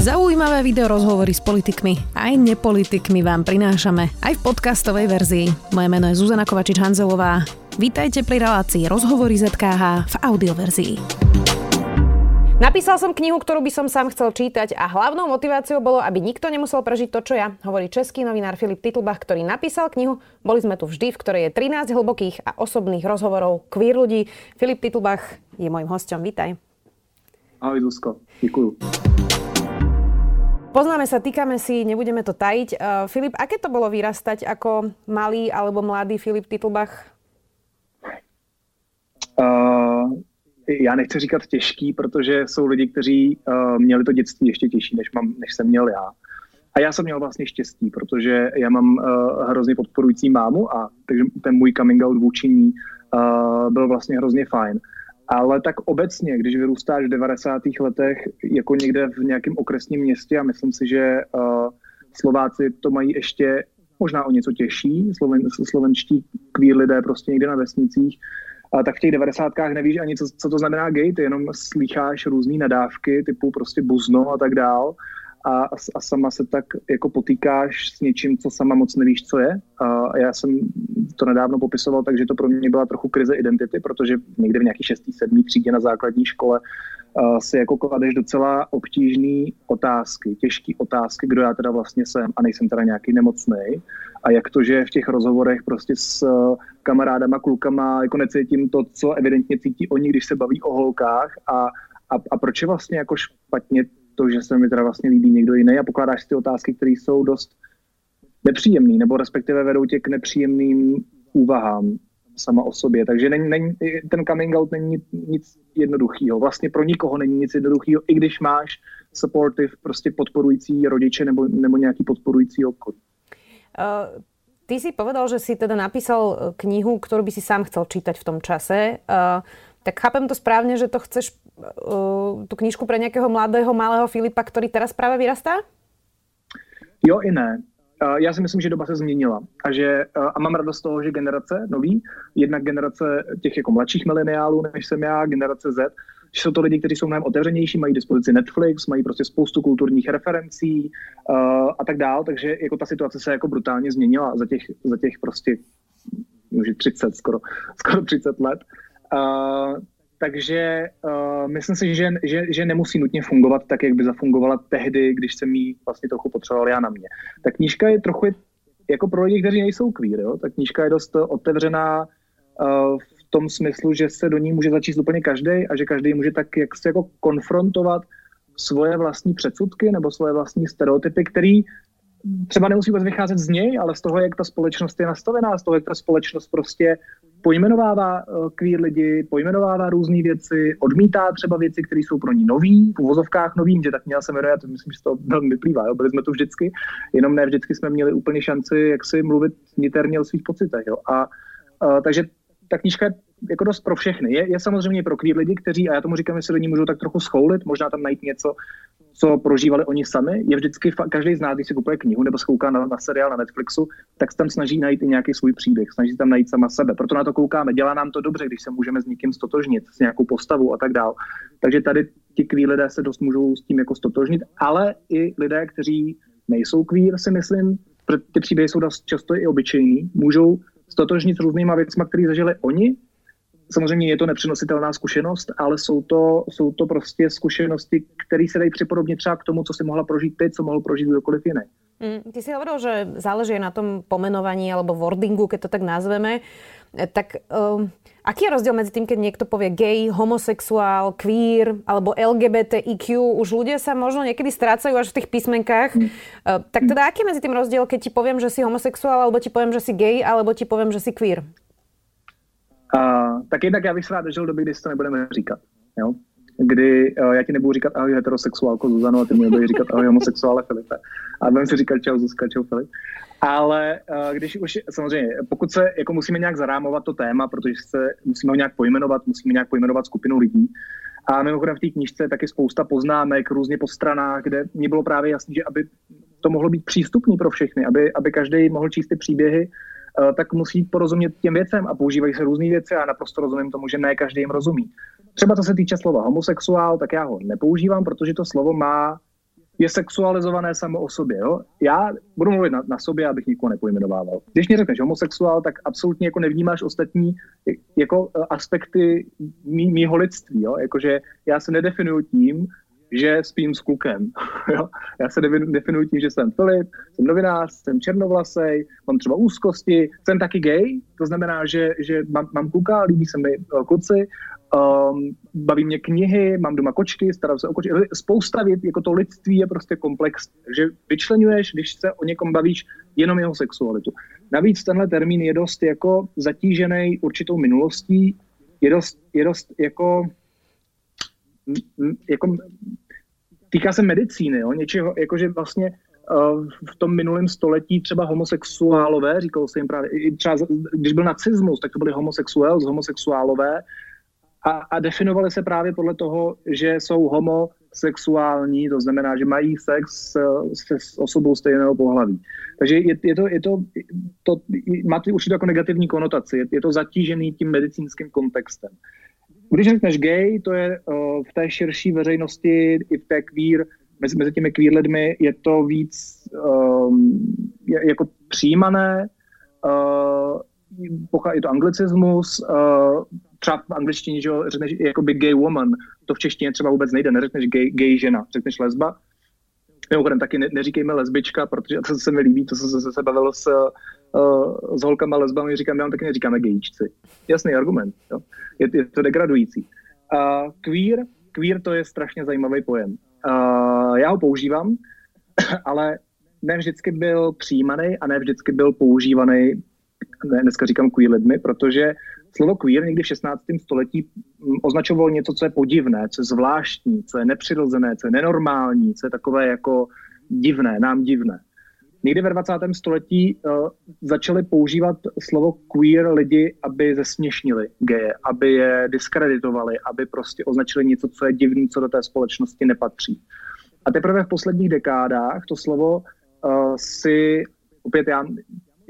Zaujímavé video rozhovory s politikmi aj nepolitikmi vám prinášame aj v podcastovej verzii. Moje meno je Zuzana Kovačič-Hanzelová. Vítajte pri relácii Rozhovory ZKH v audioverzii. Napísal som knihu, ktorú by som sám chcel čítať a hlavnou motiváciou bolo, aby nikto nemusel prežiť to, čo ja, hovorí český novinár Filip Titlbach, ktorý napísal knihu. Boli sme tu vždy, v ktorej je 13 hlbokých a osobných rozhovorov queer ľudí. Filip Titlbach je môjim hostom. Vítaj. Ahoj Zuzko, děkuju. Poznáme sa, týkame si, nebudeme to tajiť. Uh, Filip, aké to bolo vyrastať ako malý alebo mladý Filip Titlbach? Uh, já nechci říkat těžký, protože jsou lidi, kteří uh, měli to dětství ještě těžší, než, mám, než jsem měl já. A já jsem měl vlastně štěstí, protože já mám uh, hrozně podporující mámu a takže ten můj coming out vůči ní uh, byl vlastně hrozně fajn. Uh, ale tak obecně, když vyrůstáš v 90. letech jako někde v nějakém okresním městě a myslím si, že uh, Slováci to mají ještě možná o něco těžší, Sloven, slovenští queer lidé prostě někde na vesnicích, a tak v těch devadesátkách nevíš ani, co, co to znamená gay, ty jenom slycháš různé nadávky typu prostě buzno a tak dál a, a sama se tak jako potýkáš s něčím, co sama moc nevíš, co je. A já jsem to nedávno popisoval, takže to pro mě byla trochu krize identity, protože někde v nějaký 6. 7. třídě na základní škole si jako kladeš docela obtížné otázky, těžké otázky, kdo já teda vlastně jsem a nejsem teda nějaký nemocný. A jak to, že v těch rozhovorech prostě s uh, kamarádama, klukama jako necítím to, co evidentně cítí oni, když se baví o holkách a, a, a proč je vlastně jako špatně to, že se mi teda vlastně líbí někdo jiný a pokládáš si ty otázky, které jsou dost nepříjemný, nebo respektive vedou tě k nepříjemným úvahám sama o sobě. Takže není, není, ten coming out není nic jednoduchého. Vlastně pro nikoho není nic jednoduchého, i když máš supportive, prostě podporující rodiče nebo, nebo nějaký podporující okolí. Uh, ty si povedal, že si teda napísal eh, knihu, ktorú by si sám chcel čítať v tom čase. Uh, tak chápem to správne, že to chceš uh, tú knižku pre nejakého mladého, malého Filipa, ktorý teraz práve vyrastá? Jo i ne. Uh, já si myslím, že doba se změnila a že uh, a mám radost z toho, že generace nový, jednak generace těch jako mladších mileniálů, než jsem já, generace Z, že jsou to lidi, kteří jsou mnohem otevřenější, mají dispozici Netflix, mají prostě spoustu kulturních referencí uh, a tak dál, takže jako ta situace se jako brutálně změnila za těch, za těch prostě už 30, skoro, skoro 30 let. Uh, takže uh, myslím si, že, že, že nemusí nutně fungovat tak, jak by zafungovala tehdy, když jsem jí vlastně trochu potřeboval já na mě. Ta knížka je trochu jako pro lidi, kteří nejsou queer. Jo? Ta knížka je dost otevřená uh, v tom smyslu, že se do ní může začíst úplně každý a že každý může tak jak se jako konfrontovat svoje vlastní předsudky nebo svoje vlastní stereotypy, který třeba nemusí vůbec vycházet z něj, ale z toho, jak ta společnost je nastavená, z toho, jak ta společnost prostě pojmenovává eh, queer lidi, pojmenovává různé věci, odmítá třeba věci, které jsou pro ní nový, v uvozovkách novým, že tak měla se jmenuje, to myslím, že to velmi vyplývá, jo? byli jsme tu vždycky, jenom ne vždycky jsme měli úplně šanci, jak si mluvit niterně o svých pocitech. Jo? A, a takže ta knížka je jako dost pro všechny. Je, je samozřejmě pro queer lidi, kteří, a já tomu říkám, že se do ní můžou tak trochu schoulit, možná tam najít něco, co prožívali oni sami. Je vždycky, každý z nás, když si kupuje knihu nebo skouká na, na seriál na Netflixu, tak se tam snaží najít i nějaký svůj příběh, snaží tam najít sama sebe. Proto na to koukáme. Dělá nám to dobře, když se můžeme s někým stotožnit, s nějakou postavou a tak dál. Takže tady ti queer lidé se dost můžou s tím jako stotožnit, ale i lidé, kteří nejsou queer, si myslím, ty příběhy jsou dost často i obyčejní, můžou stotožnit s různýma věcmi, které zažili oni Samozřejmě je to nepřenositelná zkušenost, ale jsou to, jsou to prostě zkušenosti, které se dají připodobnit třeba k tomu, co si mohla prožít ty, co mohl prožít kdokoliv jiný. Mm, ty si hovoril, že záleží na tom pomenovaní alebo wordingu, keď to tak nazveme. E, tak um, aký je rozdiel medzi tým, keď niekto povie gay, homosexuál, queer alebo LGBTIQ? Už ľudia sa možno niekedy strácajú až v tých písmenkách. Mm. Uh, tak teda aký je medzi tým rozdiel, keď ti poviem, že si homosexuál, alebo ti poviem, že si gay, alebo ti poviem, že si queer? Uh, tak jednak já bych se rád dožil doby, kdy si to nebudeme říkat. Jo? Kdy uh, já ti nebudu říkat ahoj heterosexuálko Zuzano a ty mi nebudeš říkat ahoj homosexuále Filipe. A budeme si říkat čau Zuzka, čau Filip. Ale uh, když už, samozřejmě, pokud se jako musíme nějak zarámovat to téma, protože se musíme ho nějak pojmenovat, musíme nějak pojmenovat skupinu lidí. A mimochodem v té knižce je taky spousta poznámek různě po stranách, kde mě bylo právě jasné, že aby to mohlo být přístupné pro všechny, aby, aby každý mohl číst ty příběhy, tak musí porozumět těm věcem a používají se různé věci a naprosto rozumím tomu, že ne každý jim rozumí. Třeba co se týče slova homosexuál, tak já ho nepoužívám, protože to slovo má je sexualizované samo o sobě. Jo? Já budu mluvit na, na sobě, abych nikoho nepojmenovával. Když mi řekneš homosexuál, tak absolutně jako nevnímáš ostatní jako e, aspekty mý, mýho lidství. Jo? Jakože já se nedefinuju tím, že spím s klukem. Jo? Já se definuji tím, že jsem Filip, jsem novinář, jsem černovlasej, mám třeba úzkosti, jsem taky gay, to znamená, že, že mám, mám kluka, líbí se mi uh, kluci, um, baví mě knihy, mám doma kočky, starám se o kočky. Spousta věcí, jako to lidství je prostě komplex. Takže vyčlenuješ, když se o někom bavíš, jenom jeho sexualitu. Navíc tenhle termín je dost jako zatížený určitou minulostí, je dost, je dost jako jako, týká se medicíny, jo? něčeho, jakože vlastně uh, v tom minulém století třeba homosexuálové, říkalo se jim právě, třeba když byl nacismus, tak to byli homosexuál, homosexuálové a, a definovali se právě podle toho, že jsou homosexuální, to znamená, že mají sex se s osobou stejného pohlaví. Takže je, je to, je to, to má to určitě jako negativní konotaci, je, je to zatížený tím medicínským kontextem. Když řekneš gay, to je uh, v té širší veřejnosti, i v té queer, mezi, mezi těmi queer lidmi, je to víc um, je, jako přijímané, uh, je to anglicismus, uh, třeba v angličtině, že řekneš by gay woman, to v češtině třeba vůbec nejde, neřekneš gay, gay žena, řekneš lesba. Mimochodem taky ne, neříkejme lesbička, protože to se mi líbí, to se, se, se bavilo s, uh, s holkama lesbami, říkám, já taky neříkáme gejčci. Jasný argument, jo. Je, je to degradující. Uh, queer, queer to je strašně zajímavý pojem. Uh, já ho používám, ale ne vždycky byl přijímaný a ne vždycky byl používaný, ne, dneska říkám queer lidmi, protože slovo queer někdy v 16. století mm, označovalo něco, co je podivné, co je zvláštní, co je nepřirozené, co je nenormální, co je takové jako divné, nám divné. Někdy ve 20. století uh, začali používat slovo queer lidi, aby zesměšnili geje, aby je diskreditovali, aby prostě označili něco, co je divný, co do té společnosti nepatří. A teprve v posledních dekádách to slovo uh, si, opět já,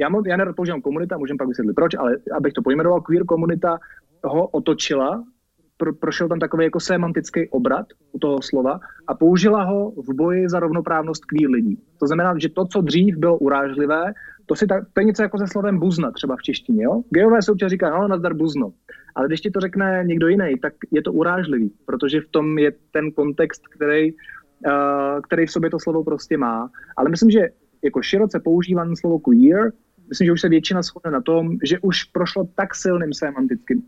já, já nerad používám komunita, můžeme pak vysvětlit proč, ale abych to pojmenoval, queer komunita ho otočila pro, prošel tam takový jako semantický obrat u toho slova a použila ho v boji za rovnoprávnost queer lidí. To znamená, že to, co dřív bylo urážlivé, to, si tak, to je něco jako se slovem buzna třeba v češtině. Jo? Gejové se občas říká, no, nazdar buzno. Ale když ti to řekne někdo jiný, tak je to urážlivý, protože v tom je ten kontext, který, uh, který v sobě to slovo prostě má. Ale myslím, že jako široce používané slovo queer, myslím, že už se většina shodne na tom, že už prošlo tak silným semantickým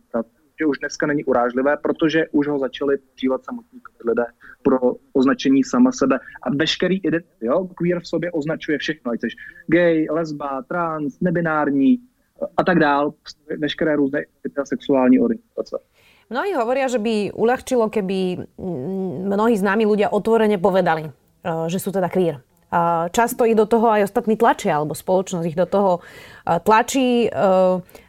že už dneska není urážlivé, protože už ho začali používat samotní lidé pro označení sama sebe. A veškerý identity, jo, queer v sobě označuje všechno, ať jsi gay, lesba, trans, nebinární a tak dál, veškeré různé sexuální orientace. Mnohí hovoria, že by uľahčilo, keby mnohí známi ľudia otvorene povedali, eh, že sú teda queer Často ich do toho aj ostatní tlačia, alebo spoločnosť ich do toho tlačí.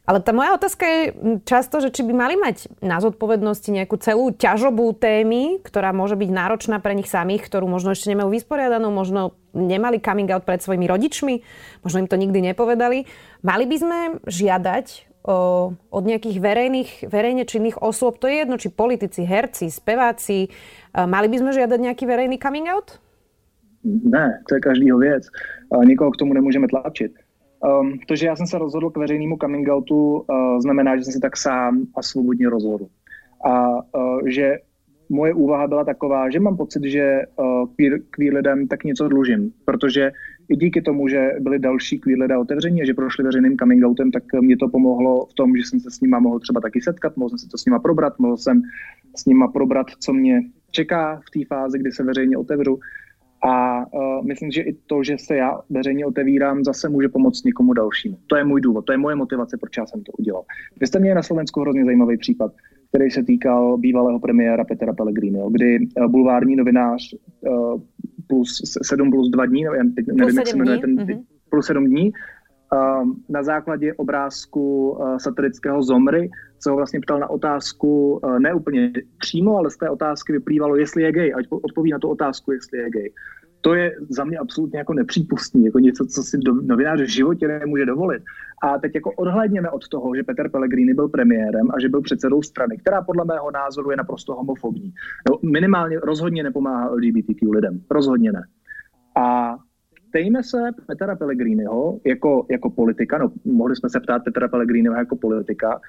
Ale tá moja otázka je často, že či by mali mať na zodpovednosti nejakú celú ťažobú témy, ktorá môže byť náročná pre nich samých, ktorú možno ešte nemajú vysporiadanú, možno nemali coming out pred svojimi rodičmi, možno im to nikdy nepovedali. Mali by sme žiadať od nejakých verejných, verejne činných osôb, to je jedno, či politici, herci, speváci, mali by sme žiadať nejaký verejný coming out? Ne, to je každýho věc. Nikoho k tomu nemůžeme tlačit. Um, to, že já jsem se rozhodl k veřejnému coming outu, uh, znamená, že jsem se tak sám a svobodně rozhodl. A uh, že moje úvaha byla taková, že mám pocit, že uh, queer, queer lidem tak něco dlužím, protože i díky tomu, že byli další queer lidé otevření a že prošli veřejným coming outem, tak mě to pomohlo v tom, že jsem se s nima mohl třeba taky setkat, mohl jsem se to s nima probrat, mohl jsem s nima probrat, co mě čeká v té fázi, kdy se veřejně otevřu. A uh, myslím, že i to, že se já veřejně otevírám, zase může pomoct někomu dalšímu. To je můj důvod, to je moje motivace, proč já jsem to udělal. Vy jste měli na Slovensku hrozně zajímavý případ, který se týkal bývalého premiéra Petra Pellegriniho, kdy uh, bulvární novinář uh, plus 7 plus 2 dní, nevím, nevím jak se jmenuje ten, mm-hmm. plus 7 dní, uh, na základě obrázku uh, satirického Zomry se ho vlastně ptal na otázku, uh, ne úplně přímo, ale z té otázky vyplývalo, jestli je gay, ať odpoví na tu otázku, jestli je gay to je za mě absolutně jako nepřípustný, jako něco, co si novinář v životě nemůže dovolit. A teď jako odhlédněme od toho, že Peter Pellegrini byl premiérem a že byl předsedou strany, která podle mého názoru je naprosto homofobní. No, minimálně rozhodně nepomáhá LGBTQ lidem. Rozhodně ne. ptejme se Petra Pellegriniho jako, jako politika, no mohli jsme se ptát Petra Pellegriniho jako politika,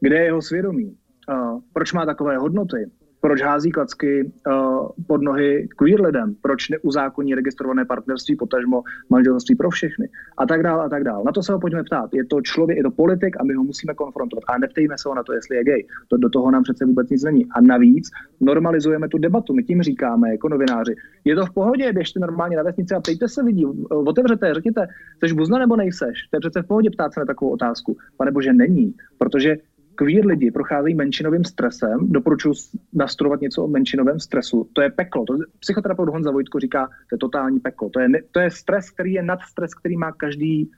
kde je jeho svědomí, uh, proč má takové hodnoty, proč hází klacky uh, pod nohy queer lidem, proč neuzákoní registrované partnerství, potažmo manželství pro všechny a tak dále a tak dále. Na to se ho pojďme ptát. Je to člověk, je to politik a my ho musíme konfrontovat. A neptejme se ho na to, jestli je gay. To, do toho nám přece vůbec nic není. A navíc normalizujeme tu debatu. My tím říkáme jako novináři. Je to v pohodě, běžte normálně na vesnici a ptejte se lidí, otevřete, řekněte, jsi buzna nebo nejseš? To je přece v pohodě ptát se na takovou otázku. Pane bože, není. Protože queer lidi procházejí menšinovým stresem, doporučuji nastudovat něco o menšinovém stresu. To je peklo. To, psychoterapeut Honza Vojtko říká, to je totální peklo. To je, to je stres, který je nad stres, který má každý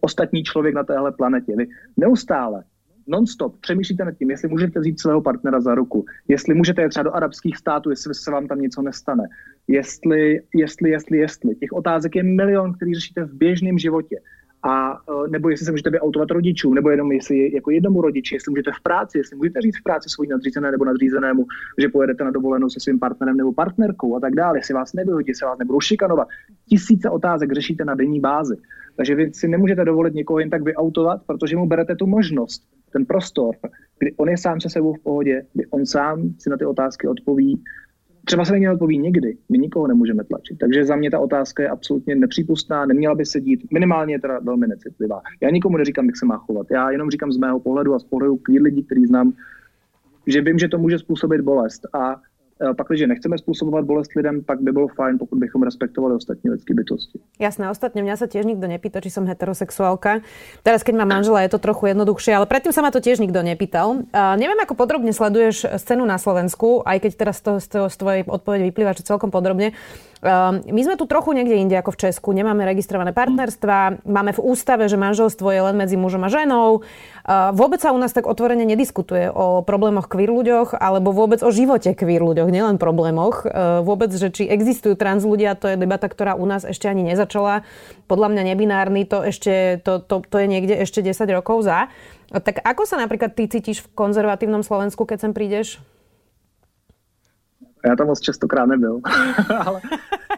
ostatní člověk na téhle planetě. Vy neustále, non-stop přemýšlíte nad tím, jestli můžete vzít svého partnera za ruku, jestli můžete jít třeba do arabských států, jestli se vám tam něco nestane, jestli, jestli, jestli, jestli. Těch otázek je milion, který řešíte v běžném životě a e, nebo jestli se můžete vyautovat rodičům, nebo jenom jestli jako jednomu rodiči, jestli můžete v práci, jestli můžete říct v práci svojí nadřízené nebo nadřízenému, že pojedete na dovolenou se svým partnerem nebo partnerkou a tak dále, jestli vás nevyhodí, jestli vás nebudou šikanovat. Tisíce otázek řešíte na denní bázi. Takže vy si nemůžete dovolit někoho jen tak vyautovat, protože mu berete tu možnost, ten prostor, kdy on je sám se sebou v pohodě, kdy on sám si na ty otázky odpoví třeba se mi odpoví nikdy, my nikoho nemůžeme tlačit. Takže za mě ta otázka je absolutně nepřípustná, neměla by se dít, minimálně je teda velmi necitlivá. Já nikomu neříkám, jak se má chovat, já jenom říkám z mého pohledu a z pohledu lidí, který znám, že vím, že to může způsobit bolest a pak, když nechceme způsobovat bolest lidem, pak by bylo fajn, pokud bychom respektovali ostatní lidské bytosti. Jasné, ostatně mňa sa tiež nikto nepýta, či som heterosexuálka. Teraz, keď mám manžela, je to trochu jednoduchšie, ale predtým sa ma to tiež nikto nepýtal. Neviem, ako podrobne sleduješ scénu na Slovensku, aj keď teraz to, z, z tvojej odpovede vyplýva, že celkom podrobne. Uh, my sme tu trochu niekde inde ako v Česku. Nemáme registrované partnerstva, máme v ústave, že manželstvo je len medzi mužom a ženou. Vôbec sa u nás tak otvorene nediskutuje o problémoch queer ľuďoch, alebo vôbec o živote queer ľuďoch, nielen problémoch. E, vôbec, že či existujú trans ľudia, to je debata, ktorá u nás ešte ani nezačala. Podľa mňa nebinárny to, ešte, to, to, to je niekde ešte 10 rokov za. Tak ako sa napríklad ty cítiš v konzervatívnom Slovensku, keď sem prídeš? Já tam moc častokrát nebyl. Ale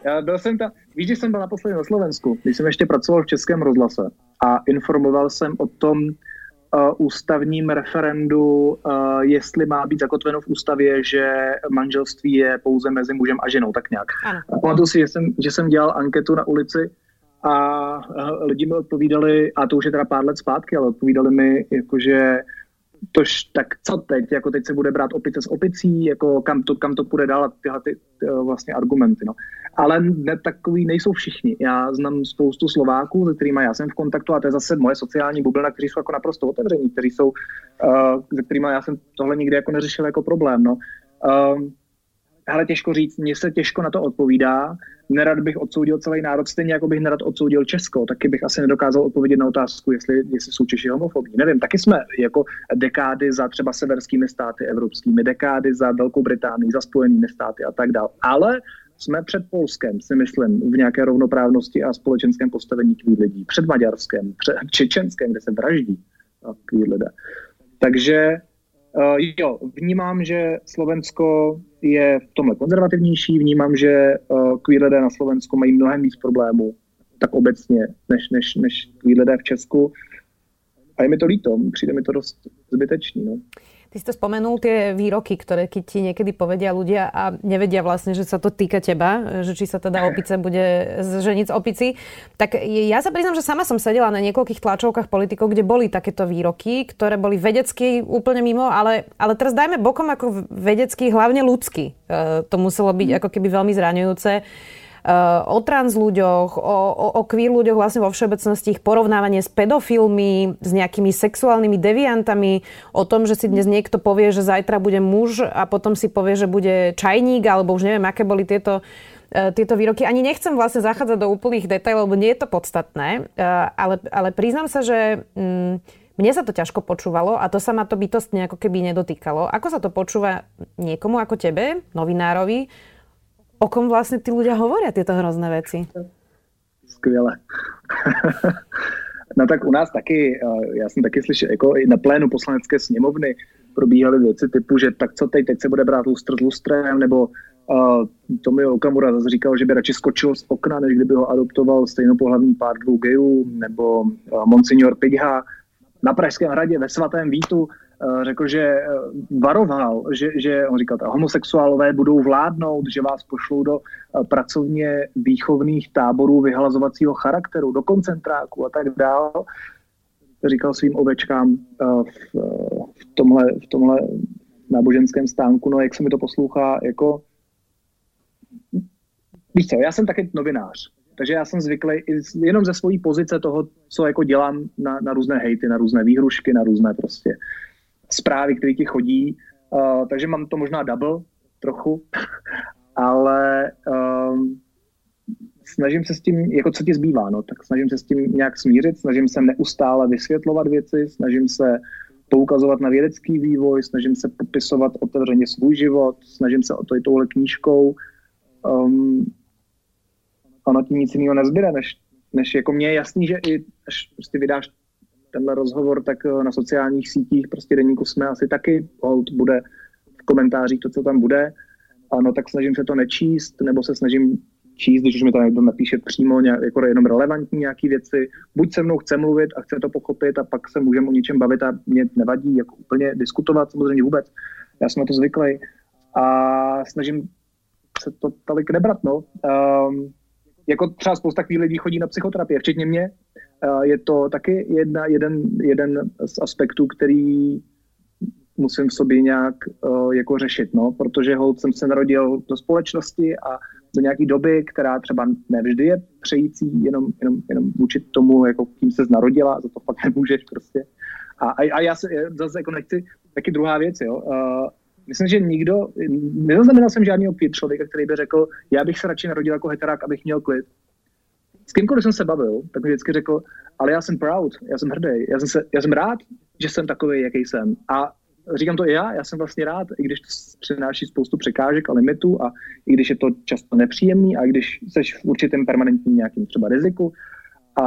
já byl jsem tam, víš, když jsem byl naposledy na Slovensku, když jsem ještě pracoval v Českém rozhlase a informoval jsem o tom, uh, ústavním referendu, uh, jestli má být zakotveno v ústavě, že manželství je pouze mezi mužem a ženou, tak nějak. Pamatuju si, že jsem, že jsem dělal anketu na ulici a uh, lidi mi odpovídali, a to už je teda pár let zpátky, ale odpovídali mi, jakože tož tak co teď, jako teď se bude brát opice s opicí, jako kam to, kam to půjde dál a tyhle ty, ty vlastně argumenty. No. Ale ne, takový nejsou všichni. Já znám spoustu Slováků, se kterými já jsem v kontaktu a to je zase moje sociální bublina, kteří jsou jako naprosto otevření, kteří jsou, uh, se kterými já jsem tohle nikdy jako neřešil jako problém. No. Uh, ale těžko říct, mně se těžko na to odpovídá. Nerad bych odsoudil celý národ, stejně jako bych nerad odsoudil Česko, taky bych asi nedokázal odpovědět na otázku, jestli, jestli jsou Češi homofobní. Nevím, taky jsme jako dekády za třeba severskými státy evropskými, dekády za Velkou Británii, za Spojenými státy a tak dále. Ale jsme před Polskem, si myslím, v nějaké rovnoprávnosti a společenském postavení kví lidí. Před Maďarskem, před Čečenskem, kde se vraždí kví lidé. Takže Uh, jo, vnímám, že Slovensko je v tomhle konzervativnější, vnímám, že uh, queer lidé na Slovensku mají mnohem víc problémů, tak obecně, než, než, než queer lidé v Česku. A je mi to líto, přijde mi to dost zbytečný. No. Ty si to spomenul, tie výroky, ktoré keď ti niekedy povedia ľudia a nevedia vlastne, že sa to týka teba, že či sa teda opice bude ženiť z opici. Tak ja sa priznám, že sama som sedela na niekoľkých tlačovkách politikov, kde boli takéto výroky, ktoré boli vedecky úplne mimo, ale, ale teraz dajme bokom ako vedecky, hlavne ľudsky. E, to muselo byť ako keby veľmi zraňujúce. Eh, o trans ľuďoch, o, o, o queer ľuďoch vlastne vo všeobecnosti, ich porovnávanie s pedofilmi, s nejakými sexuálnymi deviantami, o tom, že si dnes niekto povie, že zajtra bude muž a potom si povie, že bude čajník, alebo už neviem, aké boli tieto eh, tieto výroky. Ani nechcem vlastne zachádzať do úplných detailov, lebo nie je to podstatné, eh, ale, ale priznám sa, že mm, mne sa to ťažko počúvalo a to sa ma to bytostne ako keby nedotýkalo. Ako sa to počúva niekomu ako tebe, novinárovi, o kom vlastně ty ľudia hovoria tyto hrozné věci? Skvěle. no tak u nás taky, eh, já jsem taky slyšel, jako i na plénu poslanecké sněmovny probíhaly věci typu, že tak co teď, teď se bude brát lustr s lustrem, nebo Uh, Tomi Okamura zase říkal, že by radši skočil z okna, než kdyby ho adoptoval stejnopohlavní pár dvou gejů, nebo uh, Monsignor Pigha na Pražském hradě ve svatém Vítu řekl, že uh, varoval, že, že on říkal, homosexuálové budou vládnout, že vás pošlou do uh, pracovně výchovných táborů vyhlazovacího charakteru, do koncentráku a tak dále. Říkal svým ovečkám uh, v, uh, v, tomhle, v tomhle náboženském stánku, no jak se mi to poslouchá, jako víš co, já jsem taky novinář, takže já jsem zvyklý jenom ze své pozice toho, co jako dělám na, na různé hejty, na různé výhrušky, na různé prostě zprávy, které ti chodí. Uh, takže mám to možná double trochu, ale um, snažím se s tím, jako co ti zbývá, no, tak snažím se s tím nějak smířit, snažím se neustále vysvětlovat věci, snažím se poukazovat na vědecký vývoj, snažím se popisovat otevřeně svůj život, snažím se o to i touhle knížkou. Um, ono ti nic jiného nezbyde, než, než jako mně je jasný, že i až prostě vydáš tenhle rozhovor, tak eh, na sociálních sítích prostě denníku jsme asi taky, hold bude v komentářích to, co tam bude, ano, tak snažím se to nečíst, nebo se snažím číst, když už mi to někdo napíše přímo nějak, jako jenom relevantní nějaké věci. Buď se mnou chce mluvit a chce to pochopit a pak se můžeme o něčem bavit a mě nevadí jako úplně diskutovat, samozřejmě vůbec. Já jsem na to zvyklý a snažím se to tolik nebrat, no. Um, jako třeba spousta takových lidí chodí na psychoterapie, včetně mě. Je to taky jedna, jeden, jeden z aspektů, který musím v sobě nějak uh, jako řešit, no, protože hold jsem se narodil do společnosti a do nějaké doby, která třeba nevždy je přející, jenom, jenom, jenom učit tomu, jako kým se narodila, za to fakt nemůžeš prostě. A, a, a já se zase jako nechci, taky druhá věc, jo. Uh, myslím, že nikdo, nezaznamenal jsem žádný klid člověka, který by řekl, já bych se radši narodil jako heterák, abych měl klid. S kýmkoliv jsem se bavil, tak mi vždycky řekl, ale já jsem proud, já jsem hrdý, já jsem, se, já jsem rád, že jsem takový, jaký jsem. A říkám to i já, já jsem vlastně rád, i když to přináší spoustu překážek a limitů a i když je to často nepříjemný a i když jsi v určitém permanentním nějakým třeba riziku a,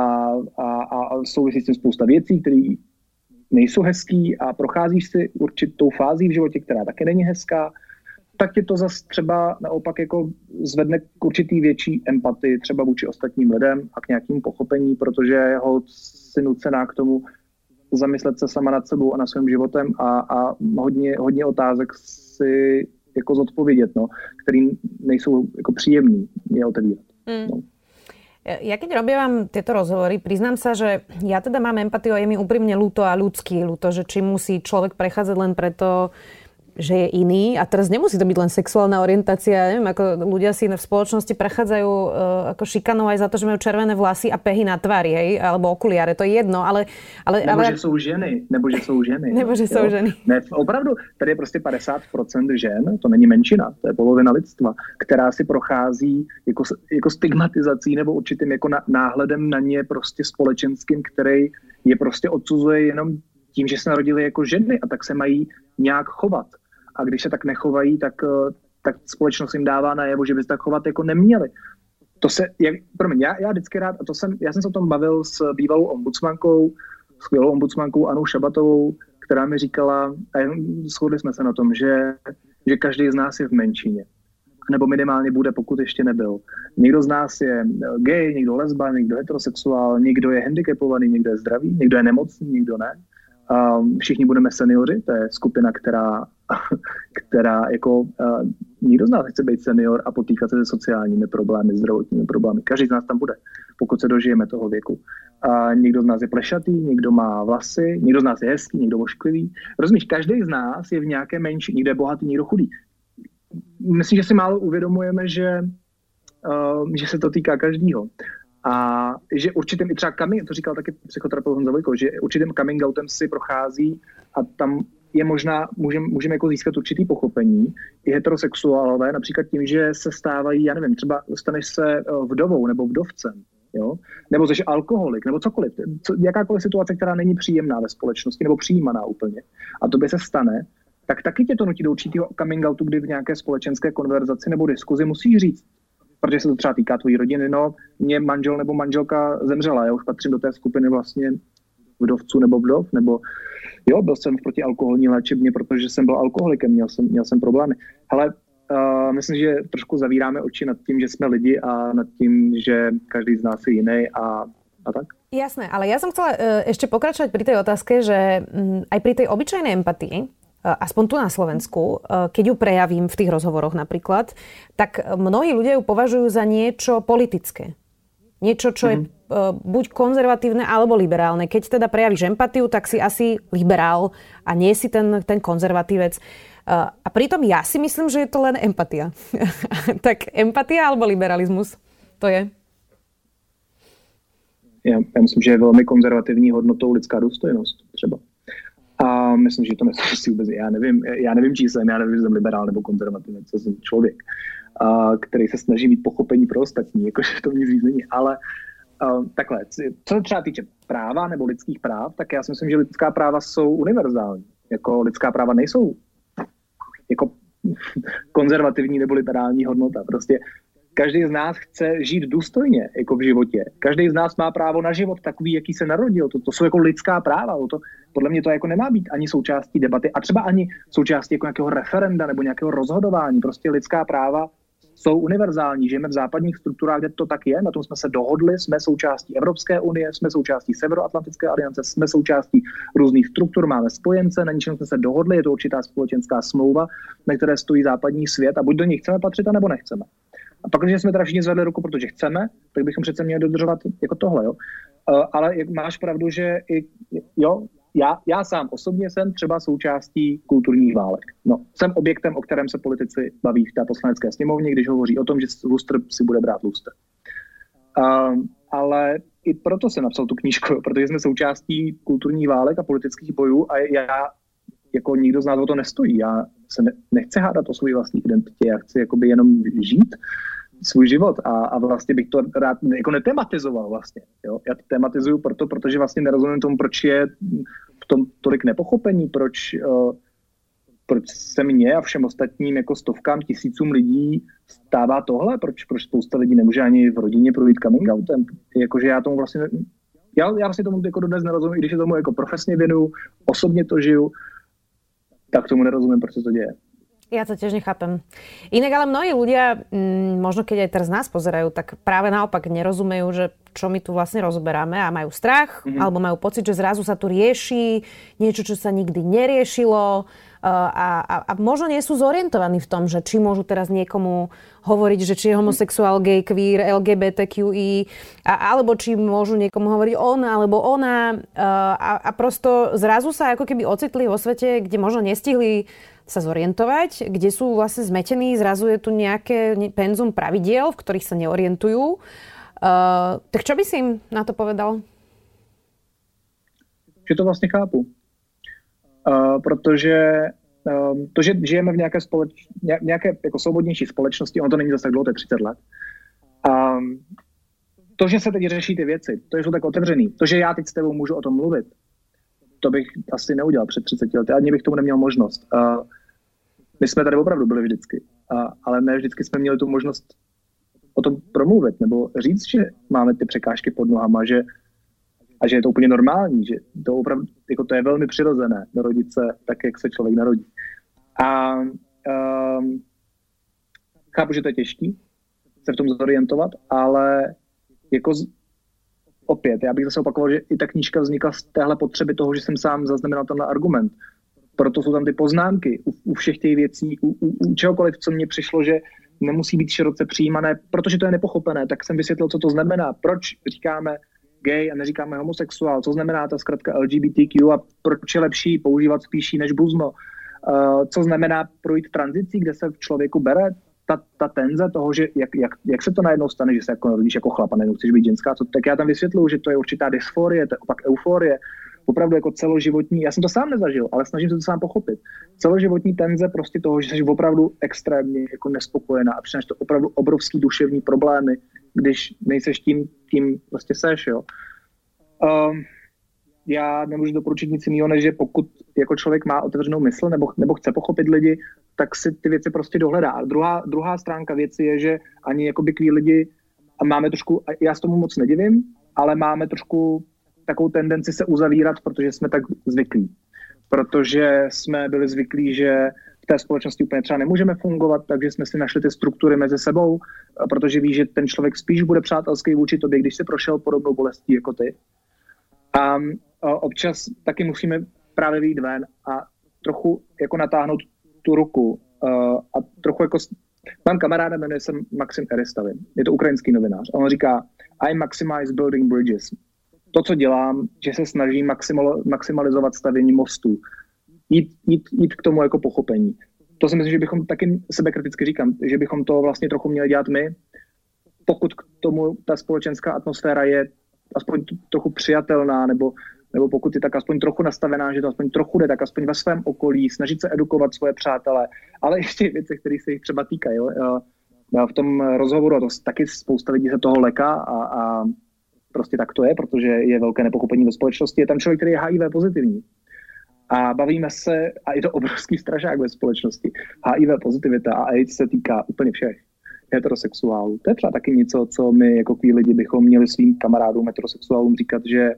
a, a souvisí s tím spousta věcí, které nejsou hezký a procházíš si určitou fází v životě, která taky není hezká, tak tě to zase třeba naopak jako zvedne k určitý větší empatii třeba vůči ostatním lidem a k nějakému pochopení, protože ho si nucená k tomu zamyslet se sama nad sebou a na svým životem a, a hodně, hodně otázek si jako zodpovědět, no, který nejsou jako příjemný je otevírat. Mm. No. Ja keď robievam tieto rozhovory, priznám sa, že ja teda mám empatiu a je mi úprimne ľúto a ľudský ľúto, že či musí človek prechádzať len preto, že je iný. A teraz nemusí to byť len sexuálna orientácia. Neviem, ako ľudia si v spoločnosti prechádzajú uh, ako šikanou aj za to, že majú červené vlasy a pehy na tvári, hej, alebo okuliare, to je jedno, ale... ale nebo ale... že jsou ženy, nebo že jsou ženy. nebo že jsou ženy. Ne, opravdu, tady je prostě 50% žen, to není menšina, to je polovina lidstva, která si prochází jako, jako stigmatizací nebo určitým jako náhledem na ně prostě společenským, který je prostě odsuzuje jenom tím, že se narodili jako ženy a tak se mají nějak chovat a když se tak nechovají, tak, eh, tak společnost jim dává najevo, že by se tak chovat jako neměli. To se, jak, promiň, já, já vždycky rád, a to jsem, já jsem se o tom bavil s bývalou ombudsmankou, skvělou ombudsmankou Anou Šabatovou, která mi říkala, a shodli jsme se na tom, že, že každý z nás je v menšině. Nebo minimálně bude, pokud ještě nebyl. Někdo z nás je gay, někdo lesba, někdo heterosexuál, někdo je handicapovaný, někdo je zdravý, někdo je nemocný, někdo ne. Všichni budeme seniori, to je skupina, která která jako nikdo z nás nechce být senior a potýkat se se sociálními problémy, zdravotními problémy. Každý z nás tam bude, pokud se dožijeme toho věku. A někdo z nás je plešatý, někdo má vlasy, někdo z nás je hezký, někdo ošklivý. Rozumíš, každý z nás je v nějaké menší, někdo je bohatý, někdo chudý. Myslím, že si málo uvědomujeme, že, uh, že se to týká každého. A že určitým i třeba coming, to říkal taky psychoterapeut Honza Vojko, že určitým coming outem si prochází a tam je možná, můžeme můžem jako získat určitý pochopení. I heterosexuálové, například tím, že se stávají, já nevím, třeba staneš se eh, vdovou nebo vdovcem, jo? nebo jsi alkoholik, nebo cokoliv, co, jakákoliv situace, která není příjemná ve společnosti, nebo přijímaná úplně, a to by se stane, tak taky tě to nutí do určitého coming outu, kdy v nějaké společenské konverzaci nebo diskuzi musíš říct, protože se to třeba týká tvojí rodiny, no, mě manžel nebo manželka zemřela, já už patřím do té skupiny vlastně vdovců nebo vdov, nebo Jo, byl jsem v protialkoholní léčebně, protože jsem byl alkoholikem, měl jsem, měl jsem problémy. Hele, uh, myslím, že trošku zavíráme oči nad tím, že jsme lidi a nad tím, že každý z nás je jiný a, a tak. Jasné, ale ja som chcela uh, ešte pokračovať pri tej otázke, že um, aj pri tej obyčajnej empatii, uh, aspoň tu na Slovensku, keď ju prejavím v tých rozhovoroch napríklad, tak mnohí ľudia ju považujú za niečo politické. Niečo, čo mm-hmm. je uh, buď konzervatívne alebo liberálne. Keď teda prejavíš empatiu, tak si asi liberál a nie si ten, ten konzervatívec. Uh, a pritom ja si myslím, že je to len empatia. tak empatia alebo liberalismus? To je? Já, já myslím, že je velmi konzervativní hodnotou lidská důstojnost třeba. A myslím, že to nesouvisí vůbec. Já nevím, já nevím, čí jsem, já nevím, že jsem liberál nebo konzervativní, co jsem člověk a, který se snaží mít pochopení pro ostatní, jakože to víc není. Ale a, takhle, co se třeba týče práva nebo lidských práv, tak já si myslím, že lidská práva jsou univerzální. Jako lidská práva nejsou jako konzervativní nebo liberální hodnota. Prostě každý z nás chce žít důstojně jako v životě. Každý z nás má právo na život takový, jaký se narodil. To, to jsou jako lidská práva. To, podle mě to jako nemá být ani součástí debaty a třeba ani součástí jako nějakého referenda nebo nějakého rozhodování. Prostě lidská práva jsou univerzální. Žijeme v západních strukturách, kde to tak je, na tom jsme se dohodli, jsme součástí Evropské unie, jsme součástí Severoatlantické aliance, jsme součástí různých struktur, máme spojence, na ničem jsme se dohodli, je to určitá společenská smlouva, na které stojí západní svět a buď do ní chceme patřit, nebo nechceme. A pak, když jsme teda všichni zvedli ruku, protože chceme, tak bychom přece měli dodržovat jako tohle. Jo? Uh, ale máš pravdu, že i, jo, já, já sám osobně jsem třeba součástí kulturních válek. No, jsem objektem, o kterém se politici baví v té poslanecké sněmovně, když hovoří o tom, že Lustr si bude brát Lustr. Um, ale i proto jsem napsal tu knížku, protože jsme součástí kulturních válek a politických bojů a já, jako nikdo z nás o to nestojí. Já se ne, nechci hádat o své vlastní identitě, já chci jakoby jenom žít svůj život a, a vlastně bych to rád jako netematizoval vlastně. Jo? Já to tematizuju proto, protože vlastně nerozumím tomu, proč je v tom tolik nepochopení, proč, uh, proč se mně a všem ostatním jako stovkám, tisícům lidí stává tohle, proč, proč spousta lidí nemůže ani v rodině projít coming outem. Jakože já tomu vlastně, já, já vlastně tomu jako dodnes nerozumím, i když se tomu jako profesně věnuju, osobně to žiju, tak tomu nerozumím, proč se to děje. Ja to tiež nechápem. Inak ale mnohí ľudia, mm, možno keď aj teraz nás pozerajú, tak práve naopak nerozumejú, že čo my tu vlastne rozoberáme a majú strach, mm-hmm. alebo majú pocit, že zrazu sa tu rieši niečo, čo sa nikdy neriešilo uh, a, a, a možno nie sú zorientovaní v tom, že či môžu teraz niekomu hovoriť, že či je homosexuál, gay, queer, LGBTQI, a, alebo či môžu niekomu hovoriť on alebo ona uh, a, a prosto zrazu sa ako keby ocitli vo svete, kde možno nestihli sa zorientovať, kde sú vlastne zmetení, zrazu je tu nejaké penzum pravidiel, v ktorých sa neorientujú. Uh, tak čo by si im na to povedal? Že to vlastně chápu. Uh, protože um, to, že žijeme v nějaké, společ, nějaké jako svobodnější společnosti, ono to není zase tak dlouho, to je 30 let. Um, to, že se teď řeší ty věci, to, jsou tak otevřený, to, že já teď s tebou můžu o tom mluvit, to bych asi neudělal před 30 lety, ani bych tomu neměl možnost. Uh, my jsme tady opravdu byli vždycky, a, ale ne vždycky jsme měli tu možnost o tom promluvit nebo říct, že máme ty překážky pod nohama, že, a že je to úplně normální, že to opravdu, jako to je velmi přirozené narodit se tak, jak se člověk narodí. A um, chápu, že to je těžký se v tom zorientovat, ale jako z, opět, já bych zase opakoval, že i ta knížka vznikla z téhle potřeby toho, že jsem sám zaznamenal tenhle argument proto jsou tam ty poznámky u, u všech těch věcí, u, u, u čehokoliv, co mně přišlo, že nemusí být široce přijímané, protože to je nepochopené, tak jsem vysvětlil, co to znamená, proč říkáme gay a neříkáme homosexuál, co znamená ta zkrátka LGBTQ a proč je lepší používat spíší než buzno, uh, co znamená projít tranzicí, kde se v člověku bere ta, ta tenze toho, že jak, jak, jak se to najednou stane, že se jako rodíš jako chlapa, najednou chceš být ženská, co, tak já tam vysvětluju, že to je určitá dysforie, to je opak euforie, opravdu jako celoživotní, já jsem to sám nezažil, ale snažím se to sám pochopit. Celoživotní tenze prostě toho, že jsi opravdu extrémně jako nespokojená a přináš to opravdu obrovský duševní problémy, když nejseš tím, tím prostě seš, jo. Um, já nemůžu doporučit nic jiného, než že pokud jako člověk má otevřenou mysl nebo, nebo chce pochopit lidi, tak si ty věci prostě dohledá. A druhá, druhá stránka věci je, že ani jakoby kví lidi a máme trošku, já s tomu moc nedivím, ale máme trošku takovou tendenci se uzavírat, protože jsme tak zvyklí. Protože jsme byli zvyklí, že v té společnosti úplně třeba nemůžeme fungovat, takže jsme si našli ty struktury mezi sebou, protože ví, že ten člověk spíš bude přátelský vůči tobě, když si prošel podobnou bolestí jako ty. A občas taky musíme právě vyjít ven a trochu jako natáhnout tu ruku a trochu jako Mám kamaráda, jmenuje se Maxim Eristavin. Je to ukrajinský novinář. A on říká, I maximize building bridges. To, co dělám, že se snažím maximalizovat stavění mostů. Jít, jít, jít k tomu jako pochopení. To si myslím, že bychom taky sebe kriticky říkám, že bychom to vlastně trochu měli dělat my, pokud k tomu ta společenská atmosféra je aspoň trochu přijatelná, nebo nebo pokud je tak aspoň trochu nastavená, že to aspoň trochu jde, tak aspoň ve svém okolí, snažit se edukovat svoje přátelé, ale ještě věci, které se jich třeba týkají. Jo? V tom rozhovoru, a to taky spousta lidí se toho leká a, a prostě tak to je, protože je velké nepochopení ve společnosti. Je tam člověk, který je HIV pozitivní. A bavíme se, a je to obrovský stražák ve společnosti. HIV pozitivita a AIDS se týká úplně všech heterosexuálů. To je třeba taky něco, co my jako lidi bychom měli svým kamarádům heterosexuálům říkat, že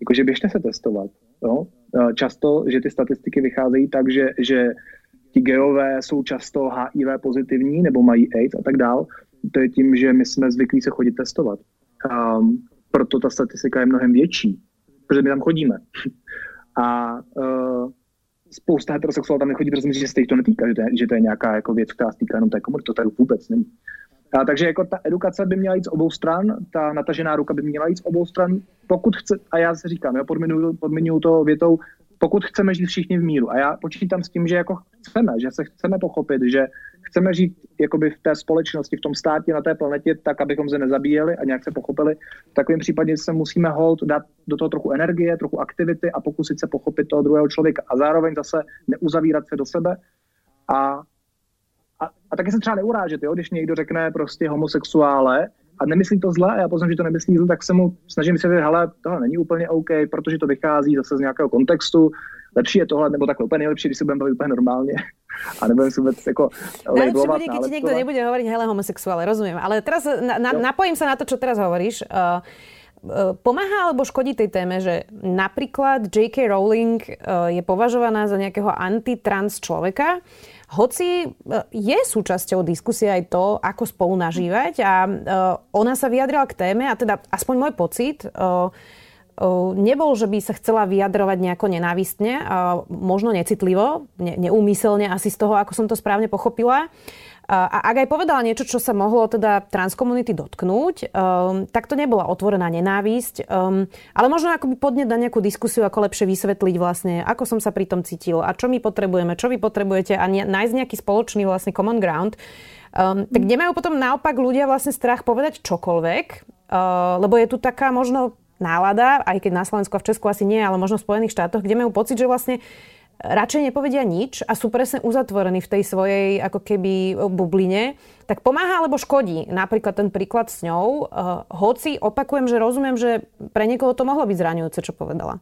jakože běžte se testovat. E, často, že ty statistiky vycházejí tak, že, že ti geové jsou často HIV pozitivní nebo mají AIDS a tak dál. To je tím, že my jsme zvyklí se chodit testovat. Um, proto ta statistika je mnohem větší, protože my tam chodíme. A uh, spousta heterosexuálů tam nechodí, protože že se jich to netýká, že to, je, že to je nějaká jako věc, která se týká jenom té komunity. To tady vůbec není. A, takže jako ta edukace by měla jít z obou stran, ta natažená ruka by měla jít z obou stran, pokud chce, a já se říkám, já podmiňuji to větou, pokud chceme žít všichni v míru. A já počítám s tím, že jako chceme, že se chceme pochopit, že chceme žít jakoby v té společnosti, v tom státě, na té planetě, tak, abychom se nezabíjeli a nějak se pochopili. V takovém případě se musíme hold dát do toho trochu energie, trochu aktivity a pokusit se pochopit toho druhého člověka. A zároveň zase neuzavírat se do sebe a a, a taky se třeba neurážet, jo? když někdo řekne prostě homosexuále a nemyslí to zle, a já poznám, že to nemyslí zle, tak se mu snažím že hele, tohle není úplně OK, protože to vychází zase z nějakého kontextu, lepší je tohle, nebo takhle úplně nejlepší, když se budeme bavit úplně normálně. A nebudeme si vůbec jako Najlepšie bude, keď ti niekto nebude hovoriť hele homosexuále, rozumiem. Ale teraz na, na, napojím sa na to, čo teraz hovoríš. Uh, pomáha alebo škodí tej téme, že napríklad J.K. Rowling je považovaná za nejakého antitrans človeka, hoci je súčasťou diskusie aj to, ako spolu nažívať a ona sa vyjadrila k téme a teda aspoň môj pocit, nebol, že by sa chcela vyjadrovať nejako nenávistne, možno necitlivo, neúmyselne asi z toho, ako som to správne pochopila. A ak aj povedala niečo, čo sa mohlo teda transkomunity dotknúť, um, tak to nebola otvorená nenávisť, um, ale možno by podnet na nejakú diskusiu, ako lepšie vysvetliť vlastne, ako som sa pri tom cítil a čo my potrebujeme, čo vy potrebujete a ne, nájsť nejaký spoločný vlastne common ground. Um, tak nemajú potom naopak ľudia vlastne strach povedať čokoľvek, uh, lebo je tu taká možno nálada, aj keď na Slovensku a v Česku asi nie, ale možno v Spojených štátoch, kde majú pocit, že vlastne radšej nepovedia nič a sú presne uzatvorení v tej svojej ako keby bubline, tak pomáha alebo škodí. Napríklad ten príklad s ňou. Uh, hoci opakujem, že rozumiem, že pre niekoho to mohlo byť zraňujúce, čo povedala.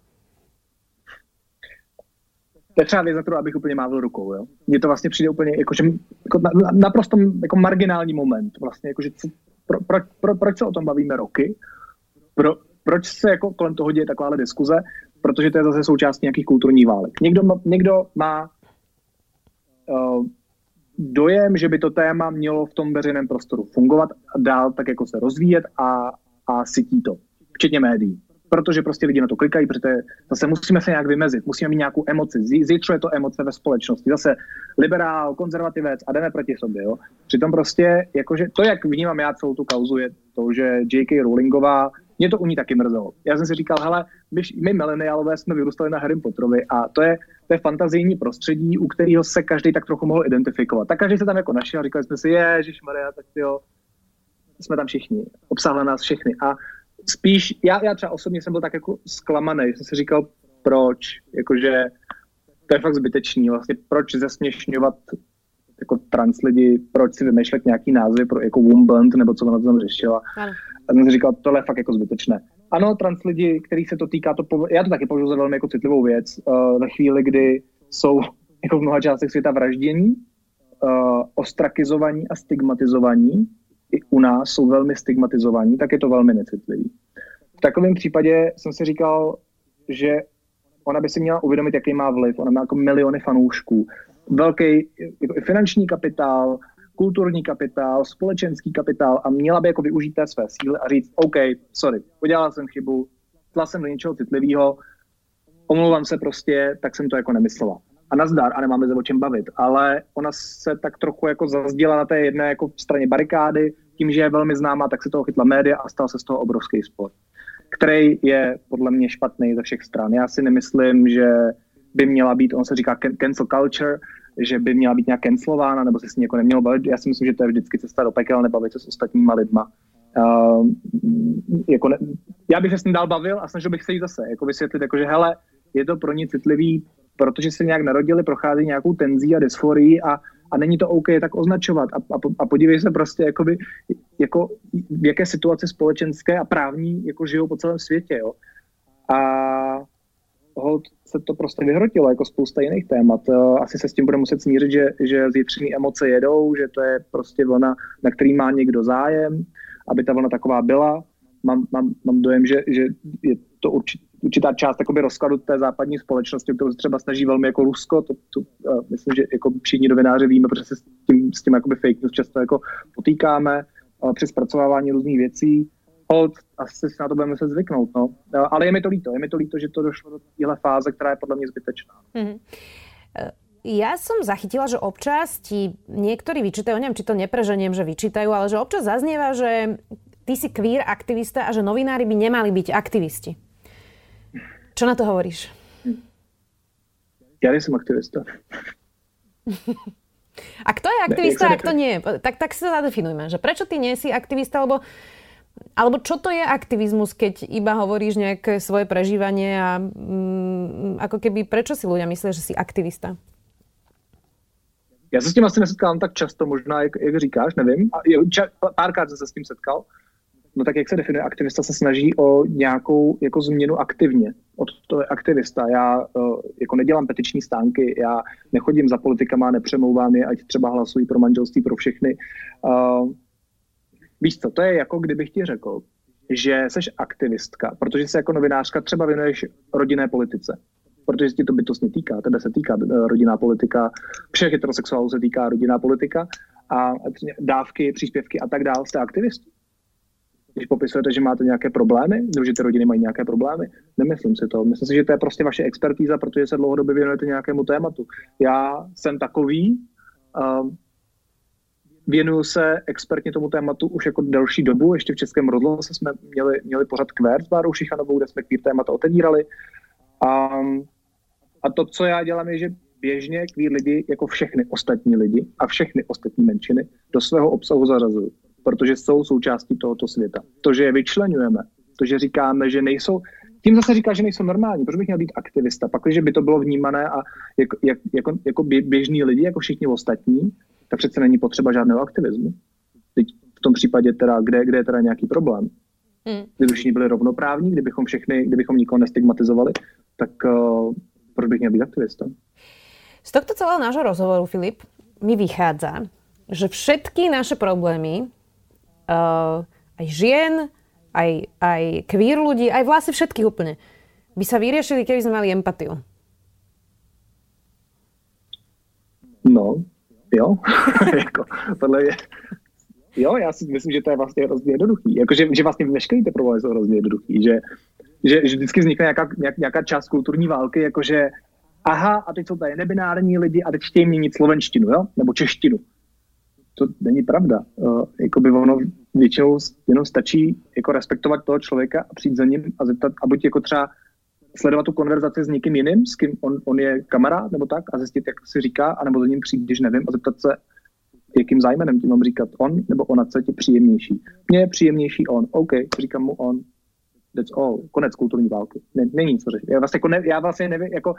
To je třeba věc, na kterou abych úplně mávil rukou. Jo? Mně to vlastně přijde úplně jako, že, jako na, naprosto jako marginální moment. Vlastně, jako, že pro, pro, pro, proč se o tom bavíme roky? Pro, proč se jako kolem toho děje takováhle diskuze? protože to je zase součástí nějakých kulturních válek. Někdo, někdo má uh, dojem, že by to téma mělo v tom veřejném prostoru fungovat a dál tak jako se rozvíjet a, a sytí to, včetně médií. Protože prostě lidi na to klikají, protože zase musíme se nějak vymezit, musíme mít nějakou emoci, zjičuje to emoce ve společnosti. Zase liberál, konzervativec a jdeme proti sobě. Jo? Přitom prostě, jakože to, jak vnímám já celou tu kauzu, je to, že J.K. Rowlingová mě to u ní taky mrzelo. Já jsem si říkal, hele, my, my mileniálové jsme vyrůstali na Harry Potterovi a to je, to je fantazijní prostředí, u kterého se každý tak trochu mohl identifikovat. Tak každý se tam jako našel říkali jsme si, Ježíš Maria, tak jo, jsme tam všichni, obsáhli nás všechny. A spíš, já, já třeba osobně jsem byl tak jako zklamaný, jsem si říkal, proč, jakože to je fakt zbytečný, vlastně proč zesměšňovat jako trans lidi, proč si vymýšlet nějaký názvy pro jako Womband, nebo co ona tam řešila. Ano. A jsem si říkal, tohle je fakt jako zbytečné. Ano, trans lidi, který se to týká, to pov... já to taky považuji za velmi jako citlivou věc. Uh, ve chvíli, kdy jsou jako v mnoha částech světa vraždění, uh, ostrakizovaní a stigmatizovaní, i u nás jsou velmi stigmatizovaní, tak je to velmi necitlivý. V takovém případě jsem si říkal, že ona by si měla uvědomit, jaký má vliv. Ona má jako miliony fanoušků velký jako finanční kapitál, kulturní kapitál, společenský kapitál a měla by jako využít té své síly a říct, OK, sorry, udělal jsem chybu, tla jsem do něčeho citlivého, omlouvám se prostě, tak jsem to jako nemyslela. A nazdar, a nemáme se o čem bavit. Ale ona se tak trochu jako zazděla na té jedné jako straně barikády, tím, že je velmi známá, tak se toho chytla média a stal se z toho obrovský spor, který je podle mě špatný ze všech stran. Já si nemyslím, že by měla být, on se říká cancel culture, že by měla být nějak cancelována, nebo se s ní jako nemělo bavit. Já si myslím, že to je vždycky cesta do pekel, nebavit se s ostatníma lidma. Uh, jako ne, já bych se s ním dál bavil a snažil bych se jí zase jako vysvětlit, jako že hele, je to pro ně citlivý, protože se nějak narodili, prochází nějakou tenzí a dysforií a, a není to OK tak označovat. A, a, a podívej se prostě, jakoby, jako, v jaké situaci společenské a právní jako žijou po celém světě. Jo? A hold se to prostě vyhrotilo, jako spousta jiných témat. Asi se s tím bude muset smířit, že, že zítřní emoce jedou, že to je prostě vlna, na který má někdo zájem, aby ta vlna taková byla. Mám, mám, mám dojem, že, že je to určitě určitá část jakoby, rozkladu té západní společnosti, kterou se třeba snaží velmi jako Rusko, to, to uh, myslím, že jako všichni novináři víme, protože se s tím, s tím jakoby fake news často jako potýkáme uh, při zpracovávání různých věcí. Hold, asi si na to budeme muset zvyknout, no. Uh, ale je mi to líto, je mi to líto, že to došlo do téhle fáze, která je podle mě zbytečná. Mm-hmm. Ja som zachytila, že občas ti niektorí vyčítajú, neviem, či to nepreženiem, že vyčítajú, ale že občas zaznieva, že ty si queer aktivista a že novinári by nemali byť aktivisti. Čo na to hovoríš? Ja nejsem aktivista. A kto je aktivista ne, a kto nie? Tak, tak si to zadefinujme. Že prečo ty nie si aktivista, alebo, alebo čo to je aktivizmus, keď iba hovoríš nejaké svoje prežívanie a mm, ako keby, prečo si ľudia myslia, že si aktivista? Já se s tím asi nesetkám tak často, možná, jak, jak říkáš, nevím. Párkrát jsem se s tím setkal. No tak jak se definuje aktivista, se snaží o nějakou jako změnu aktivně. Od to je aktivista. Já uh, jako nedělám petiční stánky, já nechodím za politikama, nepřemlouvám je, ať třeba hlasují pro manželství pro všechny. Uh, víš co, to je jako kdybych ti řekl, že jsi aktivistka, protože se jako novinářka třeba věnuješ rodinné politice protože se ti to bytostně týká. Tebe se týká uh, rodinná politika, všech heterosexuálů se týká rodinná politika a dávky, příspěvky a tak dále. Jste aktivisti když popisujete, že máte nějaké problémy, nebo že ty rodiny mají nějaké problémy. Nemyslím si to. Myslím si, že to je prostě vaše expertíza, protože se dlouhodobě věnujete nějakému tématu. Já jsem takový, um, věnuju se expertně tomu tématu už jako delší dobu. Ještě v Českém rozhlase jsme měli, měli pořad Kvér s Bárou Šichanovou, kde jsme queer témata otevírali. Um, a to, co já dělám, je, že běžně queer lidi, jako všechny ostatní lidi a všechny ostatní menšiny, do svého obsahu zařazují protože jsou součástí tohoto světa. To, že je vyčlenujeme, to, že říkáme, že nejsou, tím zase říká, že nejsou normální. Proč bych měl být aktivista? Pak, když by to bylo vnímané a jako, jak, jako, jako běžní lidi, jako všichni ostatní, tak přece není potřeba žádného aktivismu. Teď v tom případě teda, kde, kde je teda nějaký problém? Hmm. Kdyby všichni byli rovnoprávní, kdybychom všechny, kdybychom nikoho nestigmatizovali, tak uh, proč bych měl být aktivista? Z tohto celého nášho rozhovoru, Filip, mi vychádza, že všetky naše problémy uh, aj žien, aj, aj queer ľudí, aj vlastne všetkých úplne, by sa vyriešili, keby sme mali empatiu. No, jo. jako, tohle je, jo, já si myslím, že to je vlastně hrozně jednoduchý. Jako, že, že vlastně veškerý ty problémy jsou hrozně jednoduchý. Že, že, že vždycky vznikne nějaká, nějaká část kulturní války, jakože aha, a teď jsou tady nebinární lidi a teď chtějí měnit slovenštinu, jo? Nebo češtinu to není pravda. Uh, jakoby ono většinou jenom stačí jako respektovat toho člověka a přijít za ním a zeptat, a buď jako třeba sledovat tu konverzaci s někým jiným, s kým on, on je kamarád nebo tak a zjistit, jak si říká, anebo za ním přijít, když nevím, a zeptat se, jakým zájmenem tím mám říkat on nebo ona, co je ti příjemnější. Mně je příjemnější on, OK, říkám mu on, that's all, konec kulturní války. Ne, není co řešit. Já vlastně, jako ne, já vlastně nevím, jako,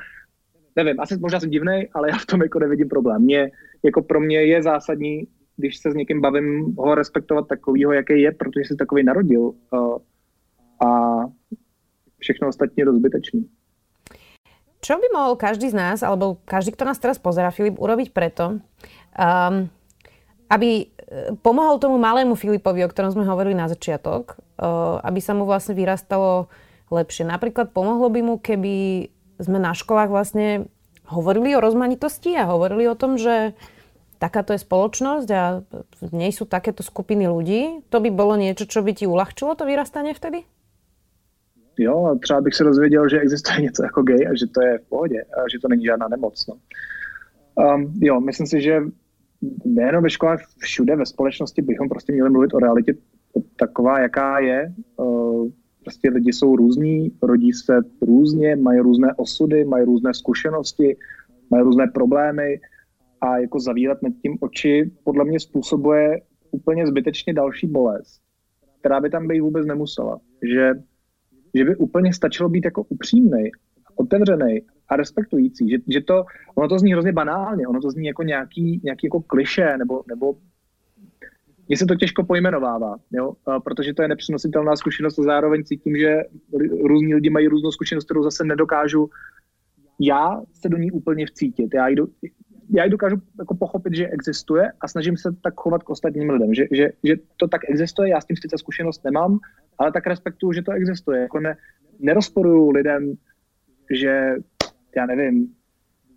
nevím, asi možná jsem divný, ale já v tom jako nevidím problém. Mě, jako pro mě je zásadní když se s někým bavím, ho respektovat takovýho, jaký je, protože se takový narodil. A všechno ostatní je zbytečný. Čo by mohol každý z nás, alebo každý, kto nás teraz pozera, Filip, urobiť preto, um, aby e, pomohol tomu malému Filipovi, o ktorom sme hovorili na začiatok, uh, aby sa mu vlastne vyrastalo lepšie. Napríklad pomohlo by mu, keby sme na školách vlastne hovorili o rozmanitosti a hovorili o tom, že takáto je spoločnosť a v nej sú takéto skupiny ľudí, to by bolo niečo, čo by ti uľahčilo to vyrastanie vtedy? Jo, třeba bych se dozvěděl, že existuje něco jako gay a že to je v pohodě a že to není žádná nemoc. No. Um, jo, myslím si, že nejenom ve škole, všude ve společnosti bychom prostě měli mluvit o realitě taková, jaká je. Uh, prostě lidi jsou různí, rodí se různě, mají různé osudy, mají různé zkušenosti, mají různé problémy a jako zavírat nad tím oči podle mě způsobuje úplně zbytečně další bolest, která by tam být vůbec nemusela. Že, že by úplně stačilo být jako upřímný, otevřený a respektující. Že, že to, ono to zní hrozně banálně, ono to zní jako nějaký, nějaký jako kliše, nebo, nebo mně se to těžko pojmenovává, jo? Protože to je nepřenositelná zkušenost a zároveň cítím, že různí lidi mají různou zkušenost, kterou zase nedokážu já se do ní úplně vcítit. Já ji, do, já ji dokážu jako pochopit, že existuje a snažím se tak chovat k ostatním lidem, že, že, že to tak existuje, já s tím sice zkušenost nemám, ale tak respektuju, že to existuje. Jako ne, nerozporuju lidem, že já nevím,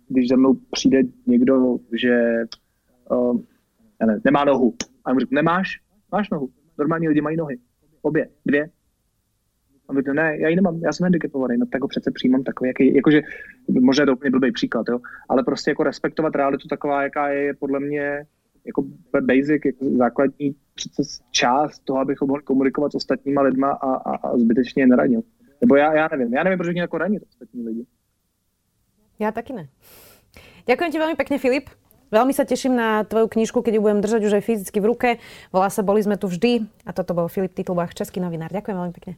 když za mnou přijde někdo, že uh, já ne, nemá nohu. A mu řeknu, nemáš? Máš nohu. Normální lidi mají nohy. Obě, dvě. A my to ne, já ji nemám, já jsem handicapovaný, no tak ho přece přijímám takový, jaký, jakože, možná je to úplně blbý příklad, jo, ale prostě jako respektovat realitu taková, jaká je, je podle mě jako basic, jako základní přece část toho, abychom mohli komunikovat s ostatníma lidma a, a, a zbytečně je neradil. Nebo já, já nevím, já nevím, proč mě jako ranit ostatní lidi. Ja taky ne. Ďakujem ti veľmi pekne, Filip. Veľmi sa teším na tvoju knižku, keď ju budem držať už aj fyzicky v ruke. Volá sa Boli sme tu vždy a toto bol Filip Titlbach, český novinár. Ďakujem veľmi pekne.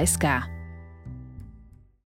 SK.